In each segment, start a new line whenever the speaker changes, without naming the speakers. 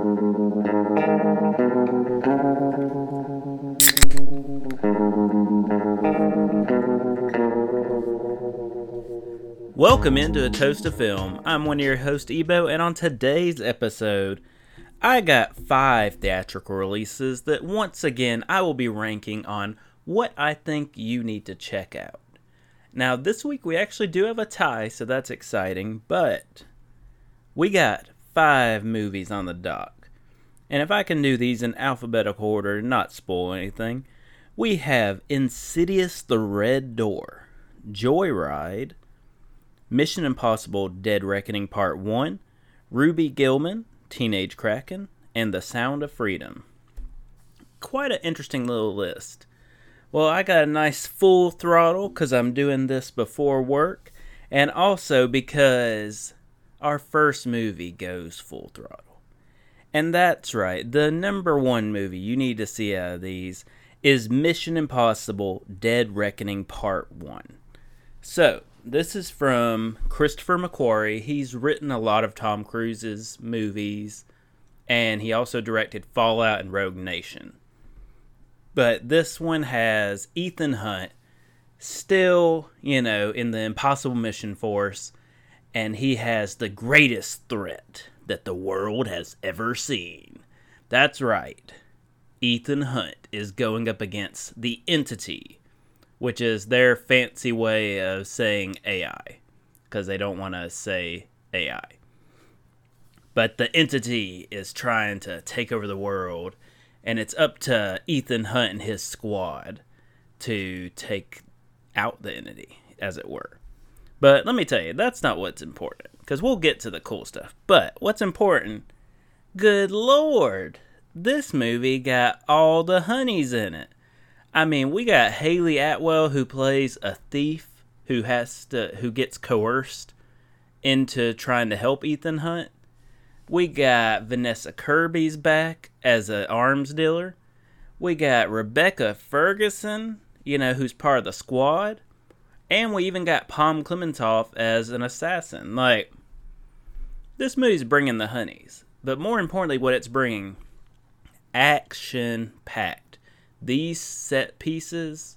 Welcome into A Toast of Film. I'm one of your hosts, Ebo, and on today's episode, I got five theatrical releases that once again I will be ranking on what I think you need to check out. Now, this week we actually do have a tie, so that's exciting, but we got five movies on the dock. And if I can do these in alphabetical order, and not spoil anything, we have Insidious the Red Door, Joyride, Mission Impossible Dead Reckoning Part 1, Ruby Gillman, Teenage Kraken, and The Sound of Freedom. Quite an interesting little list. Well, I got a nice full throttle because I'm doing this before work, and also because our first movie goes full throttle. And that's right, the number one movie you need to see out of these is Mission Impossible Dead Reckoning Part 1. So, this is from Christopher McQuarrie. He's written a lot of Tom Cruise's movies, and he also directed Fallout and Rogue Nation. But this one has Ethan Hunt still, you know, in the Impossible Mission Force, and he has the greatest threat that the world has ever seen. That's right. Ethan Hunt is going up against the Entity which is their fancy way of saying AI because they don't want to say AI. But the entity is trying to take over the world, and it's up to Ethan Hunt and his squad to take out the entity, as it were. But let me tell you, that's not what's important because we'll get to the cool stuff. But what's important, good lord, this movie got all the honeys in it. I mean, we got Hayley Atwell who plays a thief who has to who gets coerced into trying to help Ethan Hunt. We got Vanessa Kirby's back as an arms dealer. We got Rebecca Ferguson, you know, who's part of the squad. And we even got Pom Klementieff as an assassin. Like, this movie's bringing the honeys. But more importantly, what it's bringing action packed. These set pieces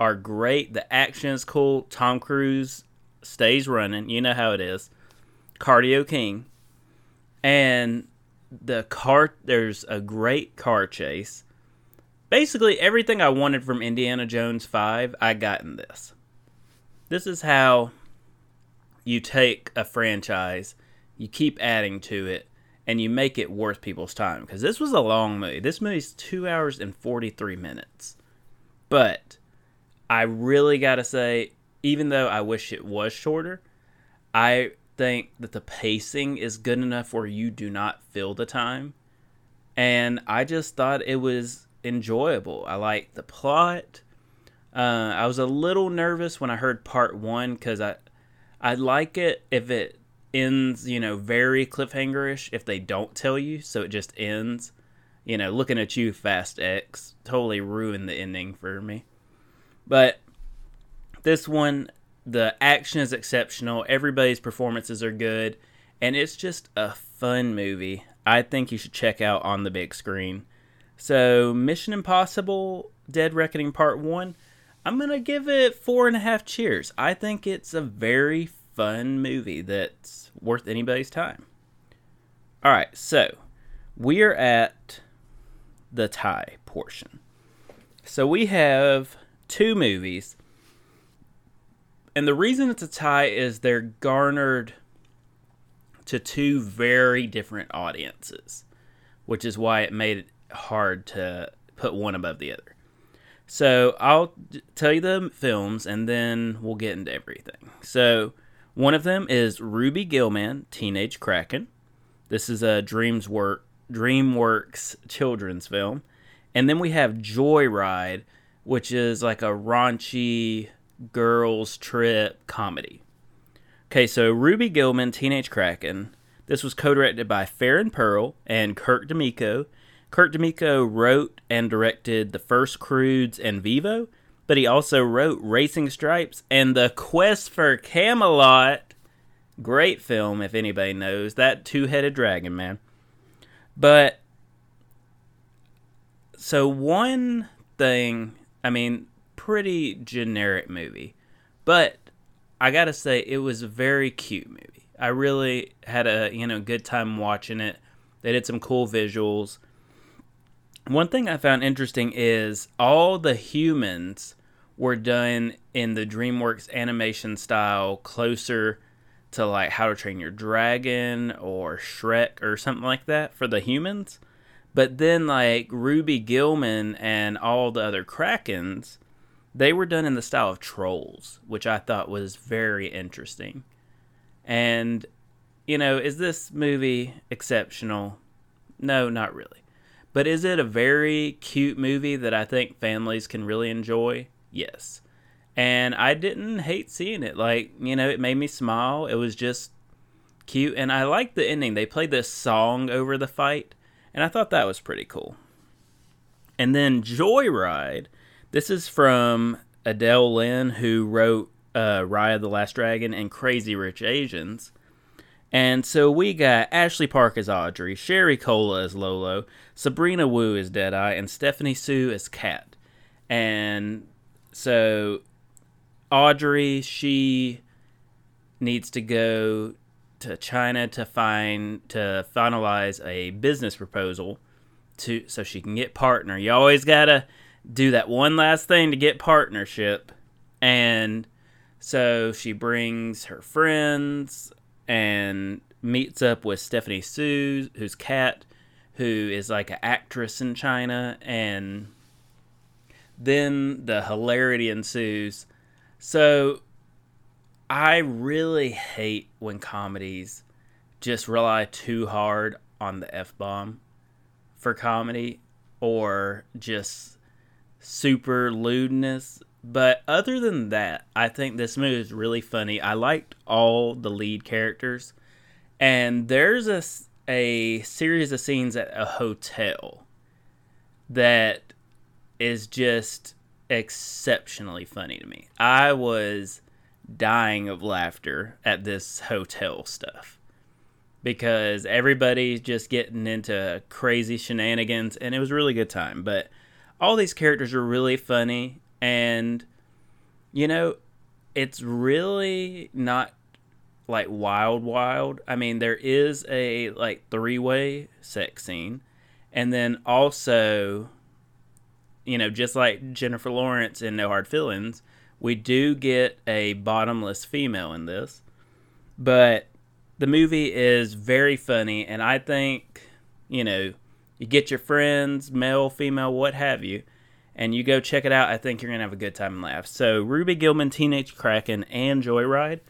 are great. The action is cool. Tom Cruise stays running. You know how it is. Cardio King. And the car there's a great car chase. Basically everything I wanted from Indiana Jones 5, I got in this. This is how you take a franchise, you keep adding to it, and you make it worth people's time because this was a long movie. This movie's two hours and 43 minutes. But I really got to say, even though I wish it was shorter, I think that the pacing is good enough where you do not feel the time. And I just thought it was enjoyable. I liked the plot. Uh, I was a little nervous when I heard part one because I, I'd like it if it ends, you know, very cliffhangerish if they don't tell you, so it just ends. You know, looking at you, Fast X, totally ruined the ending for me. But this one, the action is exceptional. Everybody's performances are good, and it's just a fun movie. I think you should check out on the big screen. So, Mission Impossible Dead Reckoning Part 1, I'm to give it four and a half cheers. I think it's a very fun movie that's worth anybody's time. All right, so we are at the tie portion. So we have two movies. And the reason it's a tie is they're garnered to two very different audiences, which is why it made it hard to put one above the other. So I'll tell you the films and then we'll get into everything. So one of them is Ruby Gillman, Teenage Kraken. This is a Dreams Work, DreamWorks children's film. And then we have Joyride, which is like a raunchy girls trip comedy. Okay, so Ruby Gillman, Teenage Kraken. This was co-directed by Faryn Pearl and Kirk DeMicco. Kirk DeMicco wrote and directed The First Croods and Vivo, but he also wrote Racing Stripes and The Quest for Camelot. Great film, if anybody knows. That two headed dragon, man. But so one thing, I mean, pretty generic movie, but I gotta say it was a very cute movie. I really had a you know good time watching it. They did some cool visuals. One thing I found interesting is all the humans were done in the DreamWorks animation style, closer to like How to Train Your Dragon or Shrek or something like that for the humans. But then, like Ruby Gillman and all the other Krakens, they were done in the style of trolls, which I thought was very interesting. And, you know, is this movie exceptional? No, not really. But is it a very cute movie that I think families can really enjoy? Yes. And I didn't hate seeing it. Like, you know, it made me smile. It was just cute. And I liked the ending. They played this song over the fight. And I thought that was pretty cool. And then Joyride. This is from Adele Lim, who wrote uh, Raya the Last Dragon and Crazy Rich Asians. And so we got Ashley Park as Audrey, Sherry Cola as Lolo, Sabrina Wu as Deadeye, and Stephanie Hsu as Kat. And so Audrey, she needs to go to China to find to finalize a business proposal to so she can get partner. You always gotta do that one last thing to get partnership. And so she brings her friends and meets up with Stephanie Hsu, who's Kat, who is like an actress in China, and then the hilarity ensues. So I really hate when comedies just rely too hard on the F bomb for comedy or just super lewdness. But other than that, I think this movie is really funny. I liked all the lead characters. And there's a, a series of scenes at a hotel that is just exceptionally funny to me. I was dying of laughter at this hotel stuff because everybody's just getting into crazy shenanigans and it was a really good time. But all these characters are really funny and you know, it's really not like wild wild. I mean, there is a like three-way sex scene and then also you know, just like Jennifer Lawrence in No Hard Feelings, we do get a bottomless female in this. But the movie is very funny, and I think, you know, you get your friends, male, female, what have you, and you go check it out. I think you're going to have a good time and laugh. So, Ruby Gillman, Teenage Kraken, and Joyride,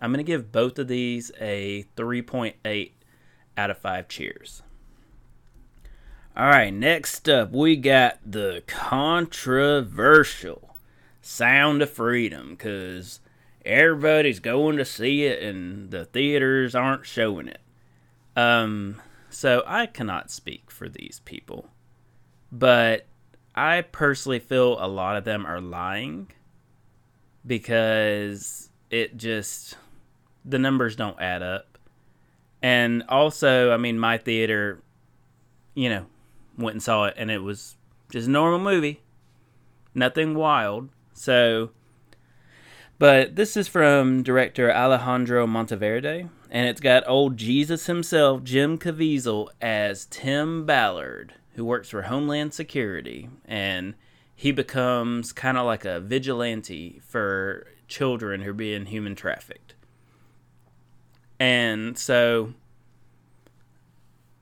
I'm going to give both of these a 3.8 out of 5 cheers. All right, next up, we got the controversial Sound of Freedom because everybody's going to see it and the theaters aren't showing it. Um, so I cannot speak for these people, but I personally feel a lot of them are lying because it just the numbers don't add up. And also, I mean, my theater, you know, went and saw it, and it was just a normal movie, nothing wild. So, but this is from director Alejandro Monteverde, and it's got old Jesus himself, Jim Caviezel, as Tim Ballard, who works for Homeland Security, and he becomes kind of like a vigilante for children who are being human trafficked. And so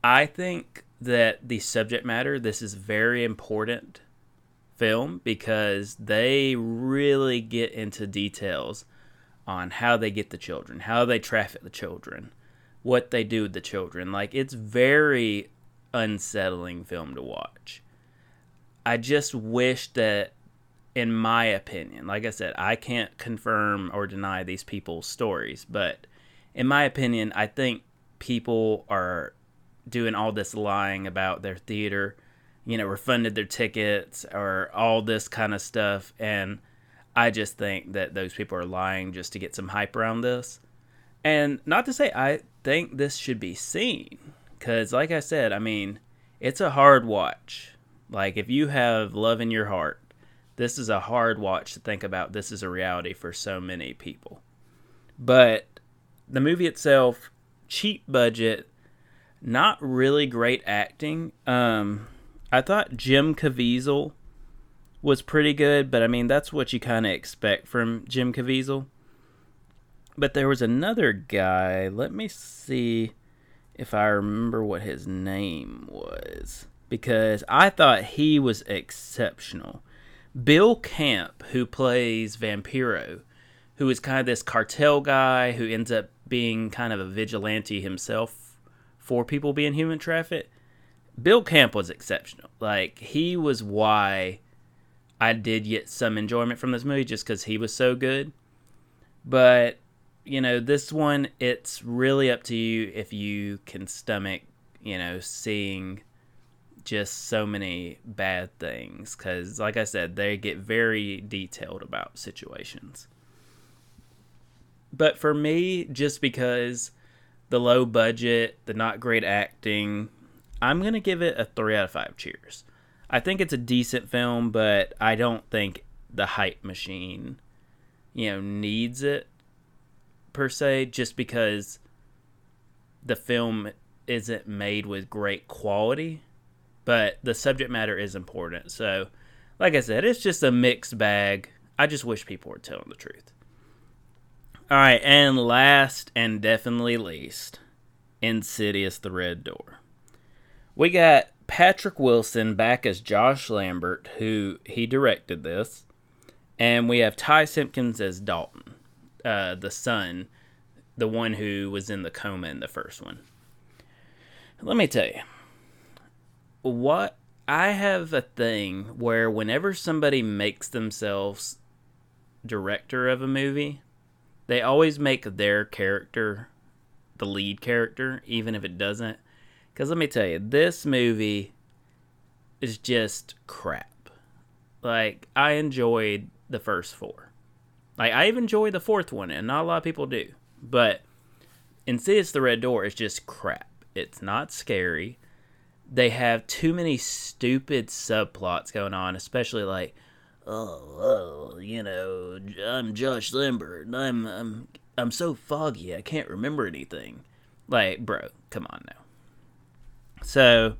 I think that the subject matter, this is very important film because they really get into details on how they get the children, how they traffic the children, what they do with the children. Like it's very unsettling film to watch. I just wish that in my opinion, like I said, I can't confirm or deny these people's stories, but in my opinion, I think people are doing all this lying about their theater, you know, refunded their tickets or all this kind of stuff. And I just think that those people are lying just to get some hype around this. And not to say I think this should be seen, Because, like I said, I mean, it's a hard watch. Like, if you have love in your heart, this is a hard watch to think about. This is a reality for so many people. But the movie itself, cheap budget, not really great acting. Um, I thought Jim Caviezel was pretty good, but I mean that's what you kind of expect from Jim Caviezel. But there was another guy. Let me see if I remember what his name was because I thought he was exceptional. Bill Camp, who plays Vampiro, who is kind of this cartel guy who ends up being kind of a vigilante himself for people being human trafficked. Bill Camp was exceptional. Like he was why I did get some enjoyment from this movie just because he was so good. But you know, this one it's really up to you if you can stomach, you know, seeing just so many bad things because like i said they get very detailed about situations. But for me just because the low budget the not great acting i'm going to give it a 3 out of 5 cheers. I think it's a decent film but i don't think the hype machine you know needs it per se just because the film isn't made with great quality but the subject matter is important. So, like I said, it's just a mixed bag. I just wish people were telling the truth. All right, and last and definitely least, Insidious the Red Door. We got Patrick Wilson back as Josh Lambert, who he directed this, and we have Ty Simpkins as Dalton, uh, the son, the one who was in the coma in the first one. Let me tell you, what I have a thing where whenever somebody makes themselves director of a movie, they always make their character the lead character, even if it doesn't. Because let me tell you, this movie is just crap. Like, I enjoyed the first four. Like, I even enjoyed the fourth one, and not a lot of people do. But Insidious the Red Door is just crap. It's not scary they have too many stupid subplots going on, especially like, oh, oh you know, I'm Josh Lambert, I'm I'm I'm so foggy, I can't remember anything. Like, bro, come on now. So,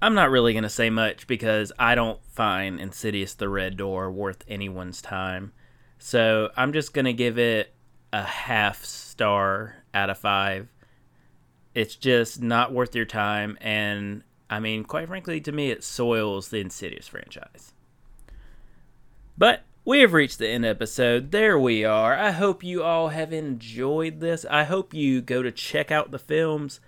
I'm not really gonna say much because I don't find Insidious: The Red Door worth anyone's time. So I'm just gonna give it a half star out of five. It's just not worth your time, and I mean, quite frankly, to me, it soils the Insidious franchise. But we have reached the end episode. There we are. I hope you all have enjoyed this. I hope you go to check out the films.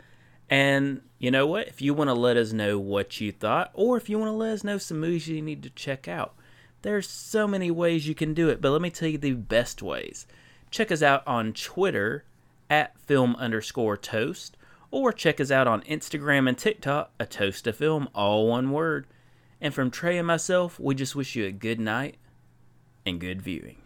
And you know what? If you want to let us know what you thought, or if you want to let us know some movies you need to check out, there's so many ways you can do it. But let me tell you the best ways. Check us out on Twitter at film underscore toast or check us out on Instagram and TikTok, A Toast of Film, all one word. And from Trey and myself, we just wish you a good night and good viewing.